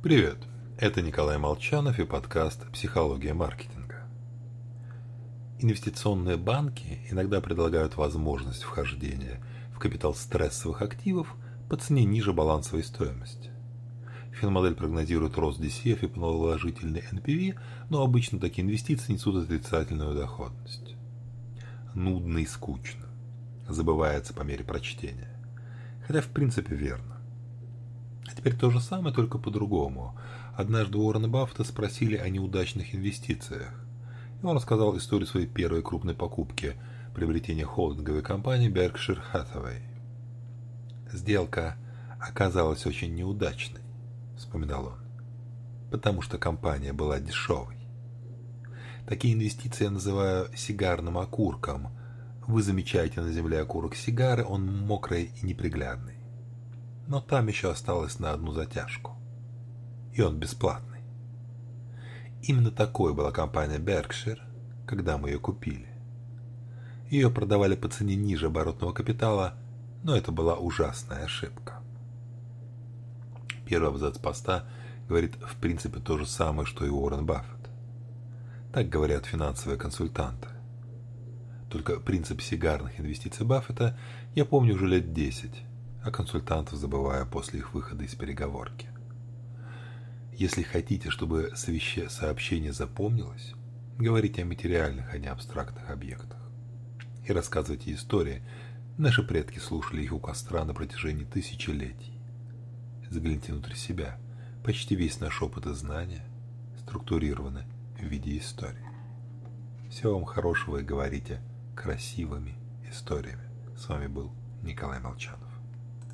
Привет, это Николай Молчанов и подкаст «Психология маркетинга». Инвестиционные банки иногда предлагают возможность вхождения в капитал стрессовых активов по цене ниже балансовой стоимости. Финмодель прогнозирует рост DCF и положительный NPV, но обычно такие инвестиции несут отрицательную доходность. Нудно и скучно. Забывается по мере прочтения. Хотя в принципе верно. А теперь то же самое, только по-другому. Однажды Уоррена Баффета спросили о неудачных инвестициях. И он рассказал историю своей первой крупной покупки – приобретения холдинговой компании Berkshire Hathaway. Сделка оказалась очень неудачной, вспоминал он, потому что компания была дешевой. Такие инвестиции я называю сигарным окурком. Вы замечаете на земле окурок сигары, он мокрый и неприглядный но там еще осталось на одну затяжку. И он бесплатный. Именно такой была компания Berkshire, когда мы ее купили. Ее продавали по цене ниже оборотного капитала, но это была ужасная ошибка. Первый абзац поста говорит в принципе то же самое, что и Уоррен Баффет. Так говорят финансовые консультанты. Только принцип сигарных инвестиций Баффета я помню уже лет 10, а консультантов забываю после их выхода из переговорки. Если хотите, чтобы сообщение запомнилось, говорите о материальных, а не абстрактных объектах. И рассказывайте истории. Наши предки слушали их у костра на протяжении тысячелетий. Загляните внутрь себя. Почти весь наш опыт и знания структурированы в виде истории. Всего вам хорошего и говорите красивыми историями. С вами был Николай Молчанов.